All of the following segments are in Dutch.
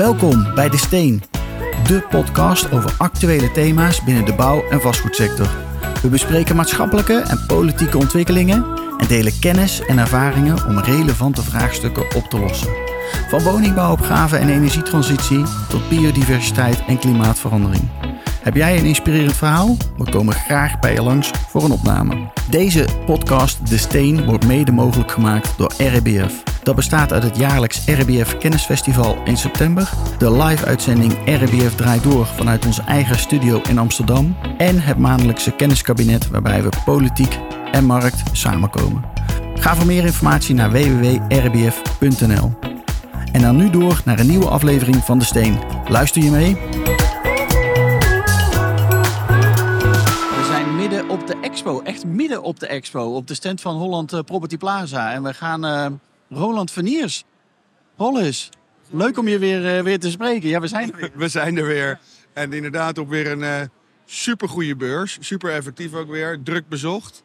Welkom bij De Steen, de podcast over actuele thema's binnen de bouw- en vastgoedsector. We bespreken maatschappelijke en politieke ontwikkelingen en delen kennis en ervaringen om relevante vraagstukken op te lossen. Van woningbouwopgave en energietransitie tot biodiversiteit en klimaatverandering. Heb jij een inspirerend verhaal? We komen graag bij je langs voor een opname. Deze podcast De Steen wordt mede mogelijk gemaakt door RBF. Dat bestaat uit het jaarlijks RBF Kennisfestival in september, de live-uitzending RBF Draait Door vanuit onze eigen studio in Amsterdam en het maandelijkse kenniskabinet waarbij we politiek en markt samenkomen. Ga voor meer informatie naar www.rbf.nl. En dan nu door naar een nieuwe aflevering van De Steen. Luister je mee? We zijn midden op de expo, echt midden op de expo, op de stand van Holland eh, Property Plaza. En we gaan uh, Roland Verniers. Rollis, leuk om je weer, uh, weer te spreken. Ja, we zijn er weer. We zijn er weer. En inderdaad op weer een uh, supergoeie beurs. Super effectief ook weer. Druk bezocht.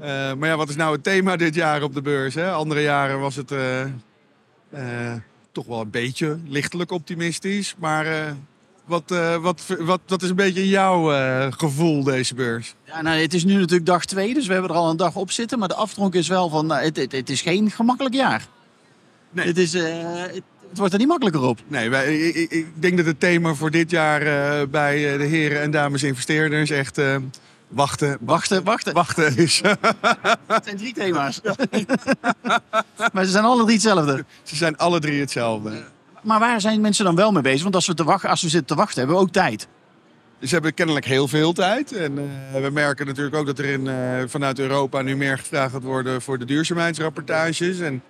Uh, maar ja, wat is nou het thema dit jaar op de beurs? Hè? Andere jaren was het toch wel een beetje lichtelijk optimistisch. Maar wat, uh, wat, wat, wat is een beetje jouw uh, gevoel deze beurs? Ja, nou, het is nu natuurlijk dag twee, dus we hebben er al een dag op zitten. Maar de aftronk is wel van, nou, het, het, het, is geen gemakkelijk jaar. Nee. Het, is, uh, het, het, wordt er niet makkelijker op. Nee, wij, ik, ik, denk dat het thema voor dit jaar bij de heren en dames investeerders echt wachten. Wachten, wachten. Wachten is. het zijn drie thema's. maar ze zijn alle drie hetzelfde. Ze zijn alle drie hetzelfde. Maar waar zijn mensen dan wel mee bezig? Want als we, te wachten, als we zitten te wachten, hebben we ook tijd. Ze hebben kennelijk heel veel tijd. En uh, we merken natuurlijk ook dat er in, uh, vanuit Europa nu meer gevraagd gaat worden voor de duurzaamheidsrapportages. En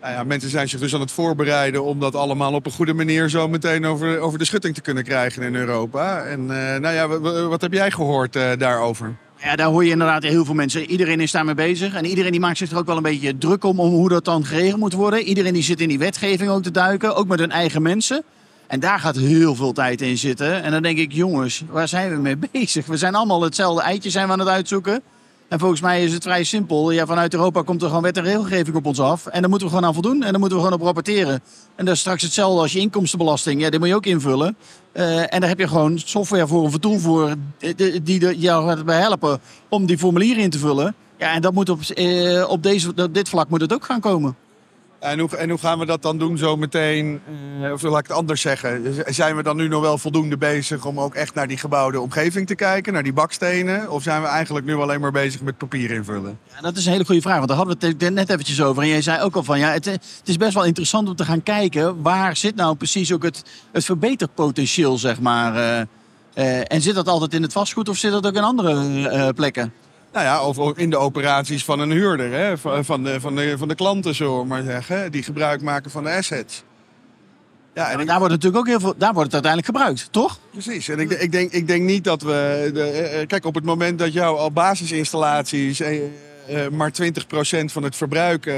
nou ja, mensen zijn zich dus aan het voorbereiden om dat allemaal op een goede manier zo meteen over, over de schutting te kunnen krijgen in Europa. En uh, nou ja, wat heb jij gehoord daarover? Ja, daar hoor je inderdaad heel veel mensen. Iedereen is daarmee bezig. En iedereen die maakt zich er ook wel een beetje druk om, om hoe dat dan geregeld moet worden. Iedereen die zit in die wetgeving ook te duiken, ook met hun eigen mensen. En daar gaat heel veel tijd in zitten. En dan denk ik, jongens, waar zijn we mee bezig? We zijn allemaal hetzelfde eitje zijn we aan het uitzoeken. En volgens mij is het vrij simpel. Ja, vanuit Europa komt er gewoon wet en regelgeving op ons af. En daar moeten we gewoon aan voldoen. En daar moeten we gewoon op rapporteren. En dat is straks hetzelfde als je inkomstenbelasting. Ja, die moet je ook invullen. Uh, en daar heb je gewoon software voor of een tool voor die, die jou gaat helpen om die formulieren in te vullen. Ja, en dat moet op, uh, op, deze, op dit vlak moet het ook gaan komen. En hoe, en hoe gaan we dat dan doen zo meteen? Uh, of laat ik het anders zeggen. Zijn we dan nu nog wel voldoende bezig om ook echt naar die gebouwde omgeving te kijken? Naar die bakstenen? Of zijn we eigenlijk nu alleen maar bezig met papier invullen? Ja, dat is een hele goede vraag. Want daar hadden we het net eventjes over. En jij zei ook al van ja, het, het is best wel interessant om te gaan kijken. Waar zit nou precies ook het, het verbeterpotentieel, zeg maar. Uh, en zit dat altijd in het vastgoed of zit dat ook in andere plekken? Nou ja, of in de operaties van een huurder, hè? Van, de, van, de, van de klanten, zullen we maar zeggen, die gebruik maken van de assets. Ja, en ik... daar wordt natuurlijk ook heel veel, daar wordt het uiteindelijk gebruikt, toch? Precies. En ik, ik, denk, ik denk niet dat we. De, kijk, op het moment dat jou al basisinstallaties eh, maar 20% van het verbruik uh,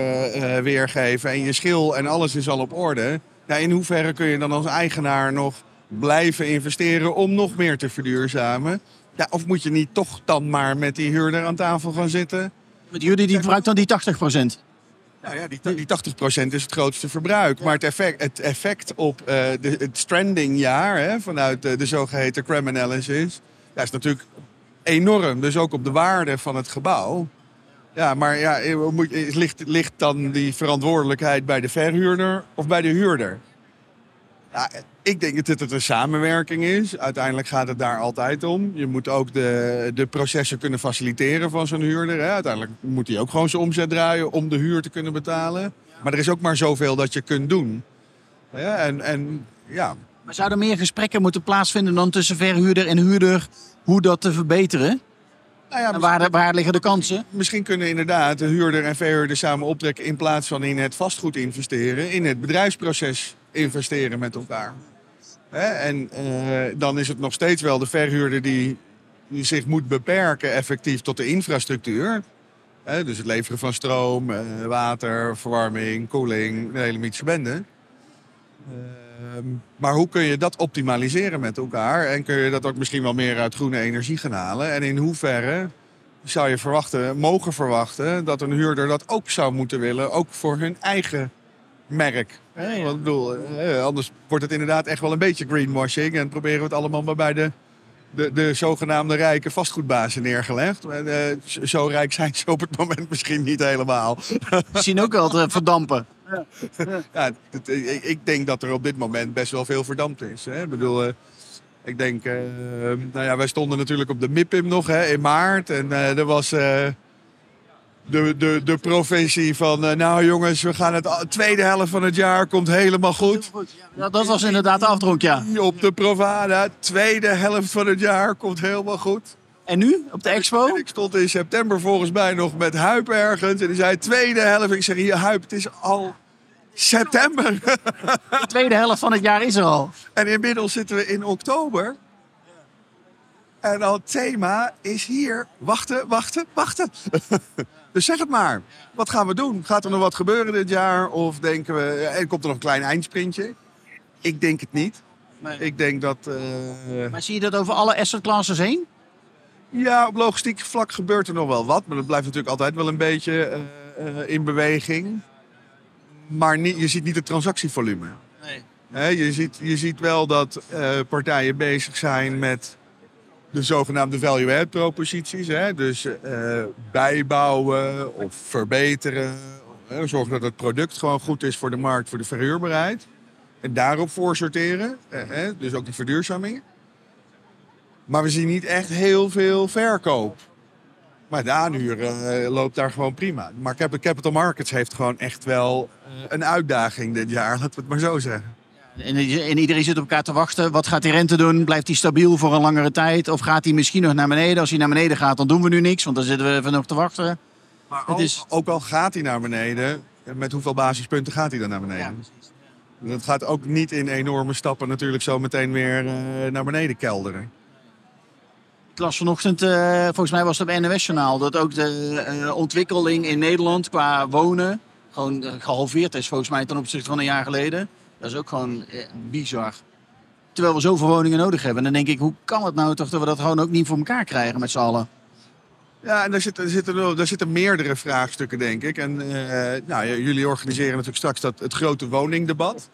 weergeven en je schil en alles is al op orde. Ja, in hoeverre kun je dan als eigenaar nog blijven investeren om nog meer te verduurzamen? Ja, of moet je niet toch dan maar met die huurder aan tafel gaan zitten? Met jullie die gebruikt dan die 80% Nou ja, die, die 80% is het grootste verbruik. Maar het effect, het effect op uh, de, het strandingjaar hè, vanuit de, de zogeheten crime analysis... Ja, is natuurlijk enorm. Dus ook op de waarde van het gebouw. Ja, maar ja, ligt, ligt dan die verantwoordelijkheid bij de verhuurder of bij de huurder? Ja, ik denk dat het een samenwerking is. Uiteindelijk gaat het daar altijd om. Je moet ook de, de processen kunnen faciliteren van zo'n huurder. Hè. Uiteindelijk moet hij ook gewoon zijn omzet draaien om de huur te kunnen betalen. Maar er is ook maar zoveel dat je kunt doen. Ja, en, en, ja. Maar zouden meer gesprekken moeten plaatsvinden dan tussen verhuurder en huurder hoe dat te verbeteren? Nou ja, en waar, waar, liggen de kansen? Misschien kunnen inderdaad de huurder en verhuurder samen optrekken in plaats van in het vastgoed investeren, in het bedrijfsproces investeren met elkaar. En uh, dan is het nog steeds wel de verhuurder die, zich moet beperken effectief tot de infrastructuur. Dus het leveren van stroom, uh, water, verwarming, koeling, de hele bende. Uh, maar hoe kun je dat optimaliseren met elkaar? En kun je dat ook misschien wel meer uit groene energie gaan halen? En in hoeverre zou je verwachten, mogen verwachten, dat een huurder dat ook zou moeten willen, ook voor hun eigen merk. Hè? Want ik bedoel, eh, anders wordt het inderdaad echt wel een beetje greenwashing. En proberen we het allemaal maar bij de, de, de zogenaamde rijke vastgoedbazen neergelegd. Maar, eh, zo rijk zijn ze op het moment misschien niet helemaal. Zien ook wel te verdampen. Ja, het- ik, ik denk dat er op dit moment best wel veel verdampt is. Hè? Ik bedoel, eh, ik denk, nou ja, wij stonden natuurlijk op de MIPIM nog hè, in maart. En er was de, de, de van, eh, nou jongens, we gaan het tweede helft van het jaar komt helemaal goed. Ja, dat was inderdaad de afdronk, ja. Op de Provada, tweede helft van het jaar komt helemaal goed. En nu, op de expo? En ik stond in september volgens mij nog met Huip ergens. En die zei, tweede helft. Ik zeg, hier Huip, het is al september. De tweede helft van het jaar is er al. En inmiddels zitten we in oktober. En al het thema is hier wachten, wachten, wachten. dus zeg het maar. Wat gaan we doen? Gaat er nog wat gebeuren dit jaar? Of denken we, en komt er nog een klein eindsprintje? Ik denk het niet. Ik denk dat, eh, Maar zie je dat over alle asset classes heen? ja, op logistiek vlak gebeurt er nog wel wat. Maar dat blijft natuurlijk altijd wel een beetje eh, eh, in beweging. Maar niet, je ziet niet het transactievolume. Nee. Je, ziet, je ziet wel dat eh, partijen bezig zijn met de zogenaamde value-add proposities. Hè? Dus eh, bijbouwen of verbeteren. Hè? Zorgen dat het product gewoon goed is voor de markt, voor de verhuurbaarheid. En daarop voor sorteren. eh, hè? Dus ook die verduurzaming. Maar we zien niet echt heel veel verkoop. Maar de aanhuur eh, loopt daar gewoon prima. Maar Cap- Capital Markets heeft gewoon echt wel een uitdaging dit jaar, laten we het maar zo zeggen. En, en iedereen zit op elkaar te wachten. Wat gaat die rente doen? Blijft die stabiel voor een langere tijd? Of gaat die misschien nog naar beneden? Als hij naar beneden gaat, dan doen we nu niks. Want dan zitten we even nog te wachten. Maar ook, is- ook al gaat hij naar beneden, met hoeveel basispunten gaat hij dan naar beneden? Dat gaat ook niet in enorme stappen natuurlijk zo meteen weer eh, naar beneden kelderen. Ik las vanochtend, eh, volgens mij was het op NOS-journaal, dat ook de eh, ontwikkeling in Nederland qua wonen gewoon eh, gehalveerd is volgens mij ten opzichte van een jaar geleden. Dat is ook gewoon eh, bizar. Terwijl we zoveel woningen nodig hebben. En dan denk ik, hoe kan het nou toch dat we dat gewoon ook niet voor elkaar krijgen met z'n allen? Ja, en daar zitten, daar zitten meerdere vraagstukken, denk ik. En eh, nou, jullie organiseren natuurlijk straks dat, het grote woningdebat.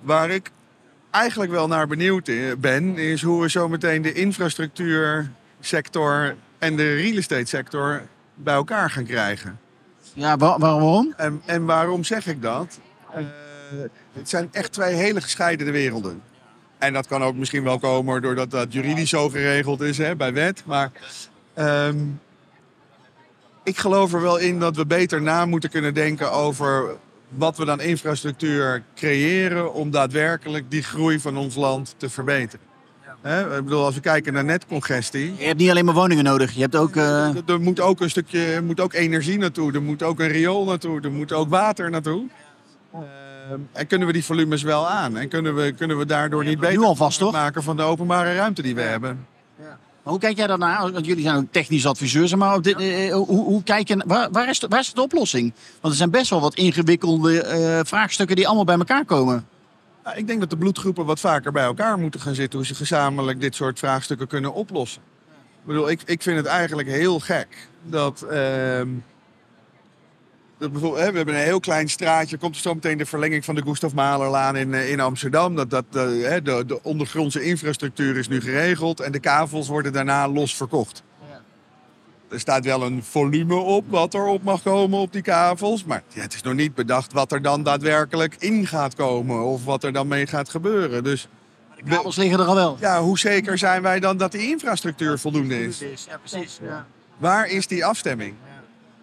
Waar ik eigenlijk wel naar benieuwd i- ben, is hoe we zo meteen de infrastructuursector en de real estate sector bij elkaar gaan krijgen. Ja, wa- waarom? En, en waarom zeg ik dat? Eh, het zijn echt twee hele gescheiden werelden. En dat kan ook misschien wel komen doordat dat juridisch zo geregeld is hè, bij wet. Maar ehm, ik geloof er wel in dat we beter na moeten kunnen denken over wat we dan infrastructuur creëren om daadwerkelijk die groei van ons land te verbeteren. Ik bedoel, als we kijken naar netcongestie, Je hebt niet alleen maar woningen nodig. Je hebt ook... eh, er- Er moet ook een stukje, er moet ook energie naartoe, er moet ook een riool naartoe, er moet ook water naartoe. Ehm, en kunnen we die volumes wel aan? En kunnen we, kunnen we daardoor niet nu beter alvast, toch? maken van de openbare ruimte die we hebben? Maar hoe kijk jij daarnaar? Want jullie zijn ook technisch adviseurs. Maar op dit, eh, hoe, hoe kijk je, waar, waar, is de, waar is de oplossing? Want er zijn best wel wat ingewikkelde eh, vraagstukken die allemaal bij elkaar komen. Nou, ik denk dat de bloedgroepen wat vaker bij elkaar moeten gaan zitten, hoe ze gezamenlijk dit soort vraagstukken kunnen oplossen. Ik bedoel, ik, ik vind het eigenlijk heel gek dat. ehm, dat bijvoorbeeld, hè, we hebben een heel klein straatje, komt er zo meteen de verlenging van de Gustav Mahlerlaan in, eh, in Amsterdam. Dat, dat, eh, hè, de, de ondergrondse infrastructuur is nu geregeld en de kavels worden daarna los verkocht. Er staat wel een volume op wat er op mag komen op die kavels. Maar ja, het is nog niet bedacht wat er dan daadwerkelijk in gaat komen. Of wat er dan mee gaat gebeuren. Dus De kabels liggen er al wel. ja, hoe zeker zijn wij dan dat die infrastructuur voldoende is? Ja, precies. Ja. Waar is die afstemming?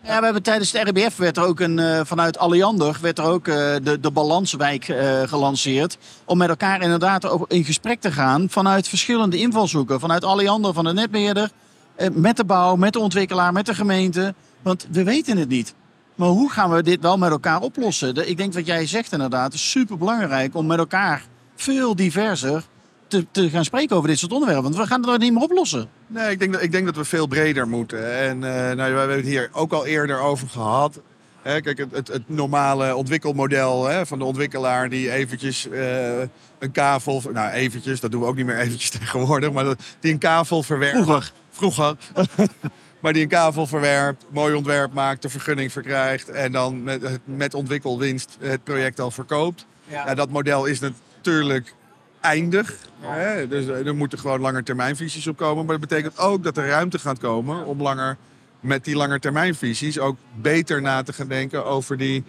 Ja, we hebben tijdens de RBF werd er ook een, eh, vanuit Alliander werd er ook eh, de, de balanswijk eh, gelanceerd. Om met elkaar inderdaad ook in gesprek te gaan vanuit verschillende invalshoeken. Vanuit Alliander, van de netbeheerder, eh, met de bouw, met de ontwikkelaar, met de gemeente. Want we weten het niet. Maar hoe gaan we dit wel met elkaar oplossen? Ik denk wat jij zegt inderdaad, is super belangrijk om met elkaar veel diverser te, te gaan spreken over dit soort onderwerpen. Want we gaan het er niet meer oplossen. Nee, ik denk dat, ik denk dat we veel breder moeten. En eh, nou, we hebben het hier ook al eerder over gehad. Hè, kijk, het, het, het normale ontwikkelmodel hè, van de ontwikkelaar die eventjes eh, een kavel... Nou, eventjes, dat doen we ook niet meer eventjes tegenwoordig. Maar dat, die een kavel verwerkt. Vroeger. Vroeger. Maar die een kavel verwerpt, mooi ontwerp maakt, de vergunning verkrijgt. En dan met, met ontwikkelwinst het project al verkoopt. Ja. dat model is natuurlijk eindig. Hè? Dus er moeten gewoon langetermijnvisies op komen. Maar dat betekent ook dat er ruimte gaat komen om langer met die langetermijnvisies ook beter na te gaan denken over die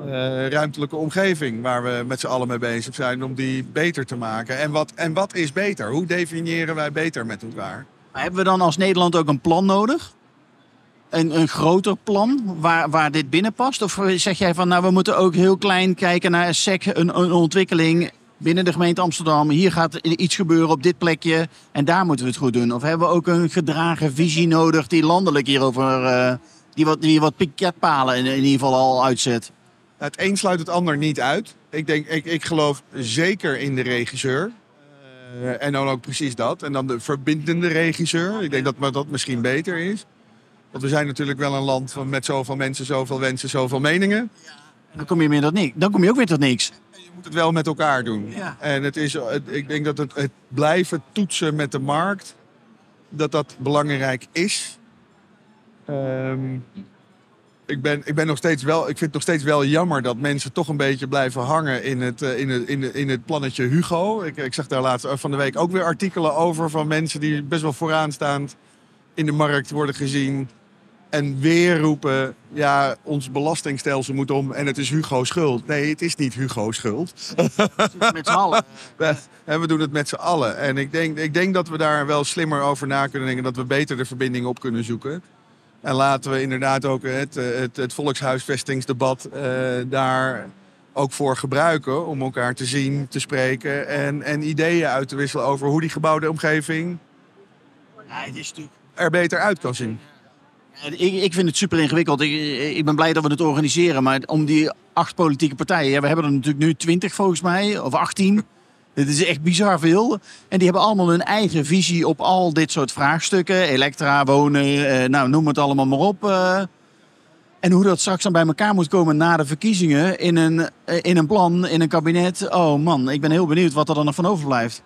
uh, ruimtelijke omgeving waar we met z'n allen mee bezig zijn om die beter te maken. En wat, en wat is beter? Hoe definiëren wij beter met elkaar? Maar hebben we dan als Nederland ook een plan nodig? Een, een groter plan waar, waar dit binnen past? Of zeg jij van nou we moeten ook heel klein kijken naar SEC, een, een ontwikkeling binnen de gemeente Amsterdam. Hier gaat iets gebeuren op dit plekje en daar moeten we het goed doen. Of hebben we ook een gedragen visie nodig die landelijk hierover, uh, die wat, die wat piketpalen in, in ieder geval al uitzet? Het een sluit het ander niet uit. Ik, denk, ik, ik geloof zeker in de regisseur. Uh, en dan ook precies dat. En dan de verbindende regisseur. Ik denk dat dat misschien beter is. Want we zijn natuurlijk wel een land van met zoveel mensen, zoveel wensen, zoveel meningen. Dan kom je meer tot niks. Dan kom je ook weer tot niks. Moet het wel met elkaar doen. Ja. En het is, ik denk dat het, het blijven toetsen met de markt, dat dat belangrijk is. Um, ik, ben, ik, ben nog steeds wel, ik vind het nog steeds wel jammer dat mensen toch een beetje blijven hangen in het, eh, in het, in het, in het plannetje Hugo. Ik, ik zag daar laatst eh, van de week ook weer artikelen over van mensen die best wel vooraanstaand in de markt worden gezien. En weer roepen, ja, ons belastingstelsel moet om en het is Hugo's schuld. Nee, het is niet Hugo's schuld. Met z'n allen. We, we doen het met z'n allen. En ik denk, ik denk dat we daar wel slimmer over na kunnen denken. Dat we beter de verbinding op kunnen zoeken. En laten we inderdaad ook het, het, het volkshuisvestingsdebat uh, daar ook voor gebruiken. Om elkaar te zien, te spreken en, en ideeën uit te wisselen over hoe die gebouwde omgeving ja, het is natuurlijk... er beter uit kan zien. Ik, ik vind het super ingewikkeld. Ik, ik, ben blij dat we het organiseren. Maar om die acht politieke partijen, ja, we hebben er natuurlijk nu twintig volgens mij, of achttien. Dit is echt bizar veel. En die hebben allemaal hun eigen visie op al dit soort vraagstukken. Elektra, wonen, eh, nou noem het allemaal maar op. Eh. En hoe dat straks dan bij elkaar moet komen na de verkiezingen in een, eh, in een plan, in een kabinet. Oh man, ik ben heel benieuwd wat er dan nog van overblijft.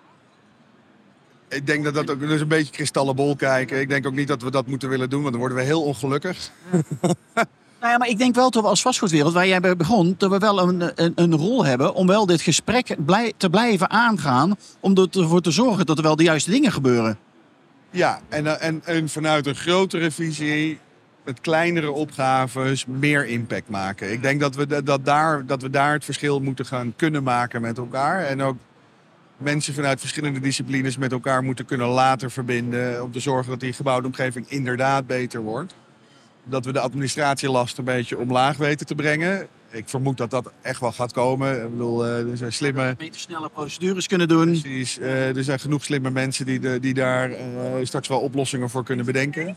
Ik denk dat dat ook dus een beetje kristallenbol kijken. Ik denk ook niet dat we dat moeten willen doen, want dan worden we heel ongelukkig. Nou ja, maar ik denk wel dat we als vastgoedwereld, waar jij begon, dat we wel een, een, een rol hebben om wel dit gesprek blij, te blijven aangaan. Om ervoor te zorgen dat er wel de juiste dingen gebeuren. Ja, en, eh, en, en vanuit een grotere visie, met kleinere opgaves, meer impact maken. Ik denk dat we, dat, daar, dat we daar het verschil moeten gaan kunnen maken met elkaar. En ook mensen vanuit verschillende disciplines met elkaar moeten kunnen later verbinden. Om te zorgen dat die gebouwde omgeving inderdaad beter wordt dat we de administratielast een beetje omlaag weten te brengen. Ik vermoed dat dat echt wel gaat komen. Ik bedoel, uh, er zijn slimme... Beter snelle procedures kunnen doen. Precies. Uh, er zijn genoeg slimme mensen die, de, die daar uh, straks wel oplossingen voor kunnen bedenken.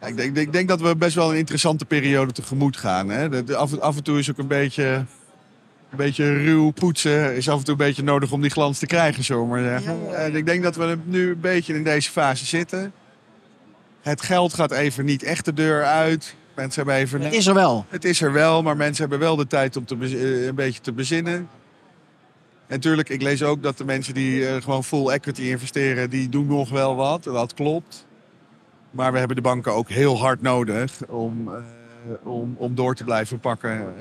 Ja, ik, denk, ik, denk, dat we best wel een interessante periode tegemoet gaan. Hè? Af, af, en toe is ook een beetje, een beetje ruw poetsen. Is af en toe een beetje nodig om die glans te krijgen, zomaar zeggen. Ja, En ik denk dat we nu een beetje in deze fase zitten. Het geld gaat even niet echt de deur uit. Mensen hebben even... Het is er wel. Het is er wel, maar mensen hebben wel de tijd om te eh, een beetje te bezinnen. En natuurlijk, ik lees ook dat de mensen die uh, gewoon full equity investeren, die doen nog wel wat. Dat klopt. Maar we hebben de banken ook heel hard nodig om, uh, om, om door te blijven pakken.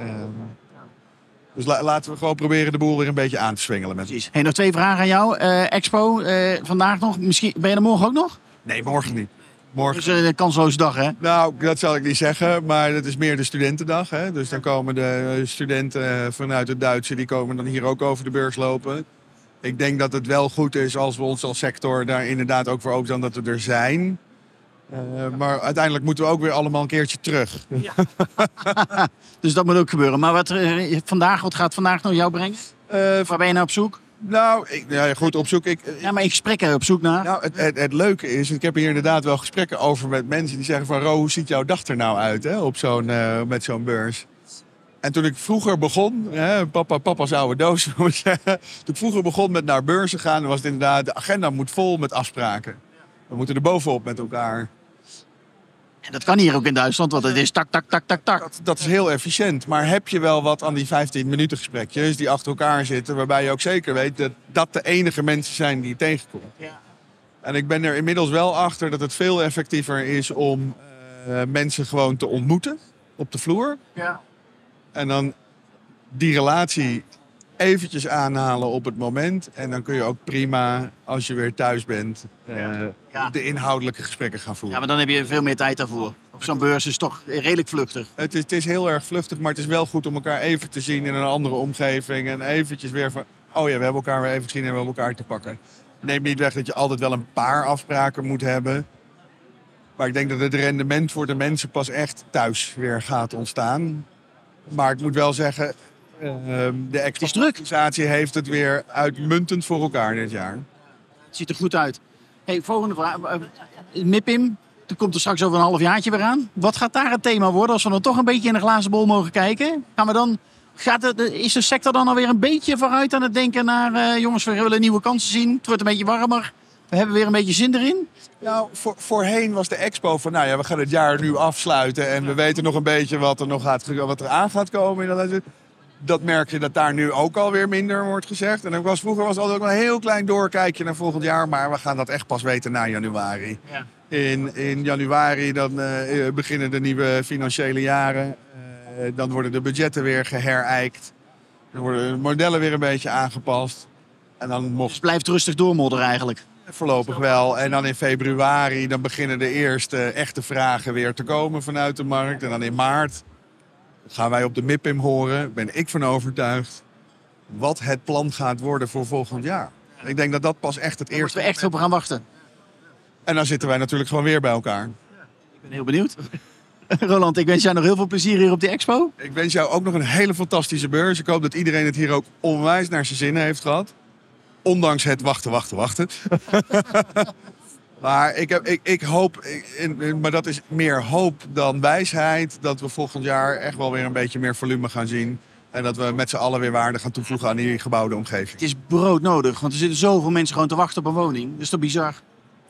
Dus la laten we gewoon proberen de boel weer een beetje aan te swingelen. Met... Precies. Hey, nog twee vragen aan jou. Expo, vandaag nog. Misschien, ben je er morgen ook nog? Nee, morgen niet. Morgen. is een kansloze dag, hè? Nou, dat zal ik niet zeggen, maar het is meer de studentendag. Hè? Dus dan komen de studenten vanuit het Duitse, die komen dan hier ook over de beurs lopen. Ik denk dat het wel goed is als we ons als sector daar inderdaad ook voor openstaan dat we er zijn. Uh, maar uiteindelijk moeten we ook weer allemaal een keertje terug. Ja. dus dat moet ook gebeuren. Maar wat, uh, vandaag, wat gaat vandaag nog jou brengen? Uh, Waar ben je nou op zoek? Nou, ik, ja, goed, op zoek. Ik, ja, maar in gesprekken op zoek naar. Nou, het, het, het, leuke is, ik heb hier inderdaad wel gesprekken over met mensen die zeggen van... Ro, hoe ziet jouw dag er nou uit hè, op zo'n, uh, met zo'n beurs? En toen ik vroeger begon, hè, papa, papa's oude doos, zou ik zeggen. Toen ik vroeger begon met naar beurzen gaan, was het inderdaad... de agenda moet vol met afspraken. We moeten er bovenop met elkaar. En dat kan hier ook in Duitsland, want het is tak, tak, tak, tak, tak. Dat, dat, is heel efficiënt. Maar heb je wel wat aan die 15 minuten gesprekjes die achter elkaar zitten... waarbij je ook zeker weet dat dat de enige mensen zijn die je tegenkomt. Ja. En ik ben er inmiddels wel achter dat het veel effectiever is om uh, mensen gewoon te ontmoeten op de vloer. Ja. En dan die relatie eventjes aanhalen op het moment. En dan kun je ook prima, als je weer thuis bent, uh, Ja. de inhoudelijke gesprekken gaan voeren. ja, maar dan heb je veel meer tijd daarvoor. Op zo'n beurs is het toch redelijk vluchtig. Het, is, het is heel erg vluchtig, maar het is wel goed om elkaar even te zien in een andere omgeving. En eventjes weer van, oh ja, we hebben elkaar weer even gezien en we hebben elkaar te pakken. Neem niet weg dat je altijd wel een paar afspraken moet hebben. Maar ik denk dat het rendement voor de mensen pas echt thuis weer gaat ontstaan. Maar ik moet wel zeggen, de is druk. organisatie heeft het weer uitmuntend voor elkaar dit jaar. Het ziet er goed uit. Hey, volgende vraag. Eh, MIPIM, er komt er straks over een half jaartje weer aan. Wat gaat daar het thema worden als we dan toch een beetje in de glazen bol mogen kijken? Gaan we dan, gaat de, de- is de sector dan alweer een beetje vooruit aan het denken naar... eh, jongens, we willen nieuwe kansen zien. Het wordt een beetje warmer. We hebben weer een beetje zin erin. Nou, voor, voorheen was de expo van, nou ja, we gaan het jaar nu afsluiten en we weten nog een beetje wat er nog gaat, wat er aan gaat komen. Dat, merk je dat daar nu ook alweer minder wordt gezegd. En ik was, vroeger was het altijd ook een heel klein doorkijkje naar volgend jaar, maar we gaan dat echt pas weten na januari. Ja. In, in januari dan eh, beginnen de nieuwe financiële jaren. Eh, dan worden de budgetten weer geherijkt. Dan worden de modellen weer een beetje aangepast. En dan mocht Dus blijft rustig doormodderen eigenlijk. Voorlopig wel. En dan in februari dan beginnen de eerste echte vragen weer te komen vanuit de markt. En dan in maart gaan wij op de MIPIM horen, ben ik van overtuigd, wat het plan gaat worden voor volgend jaar. Ik denk dat dat pas echt het Daar moeten eerste... we echt op gaan wachten. En dan zitten wij natuurlijk gewoon weer bij elkaar. Ik ben heel benieuwd. Roland, ik wens jou nog heel veel plezier hier op die expo. Ik wens jou ook nog een hele fantastische beurs. Ik hoop dat iedereen het hier ook onwijs naar zijn zin heeft gehad. Ondanks het wachten, wachten, wachten. maar ik, heb, ik, ik hoop, ik- maar dat is meer hoop dan wijsheid, dat we volgend jaar echt wel weer een beetje meer volume gaan zien. En dat we met z'n allen weer waarde gaan toevoegen aan die gebouwde omgeving. Het is brood nodig, want er zitten zoveel mensen gewoon te wachten op een woning. Dat is toch bizar?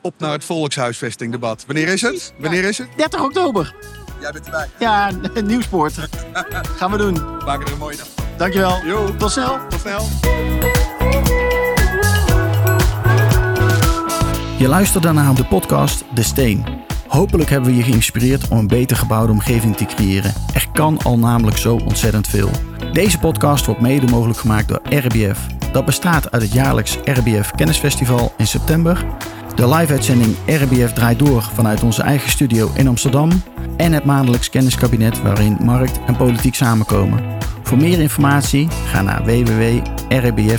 Op naar het volkshuisvestingdebat. Wanneer is het? Wanneer is het? 30 oktober. Jij bent erbij. Ja, Nieuwsport. Gaan we doen. Maak er een mooie dag. Dankjewel. Jo. Tot snel. Tot snel. Je luisterde naar de podcast De Steen. Hopelijk hebben we je geïnspireerd om een beter gebouwde omgeving te creëren. Er kan al namelijk zo ontzettend veel. Deze podcast wordt mede mogelijk gemaakt door RBF. Dat bestaat uit het jaarlijks RBF Kennisfestival in september, de live-uitzending RBF draait door vanuit onze eigen studio in Amsterdam en het maandelijks kenniskabinet waarin markt en politiek samenkomen. Voor meer informatie ga naar www.rbf.nl.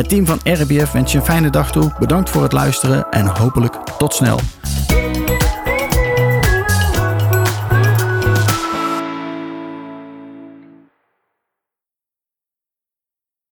Het team van RBF wens je een fijne dag toe. Bedankt voor het luisteren en hopelijk tot snel.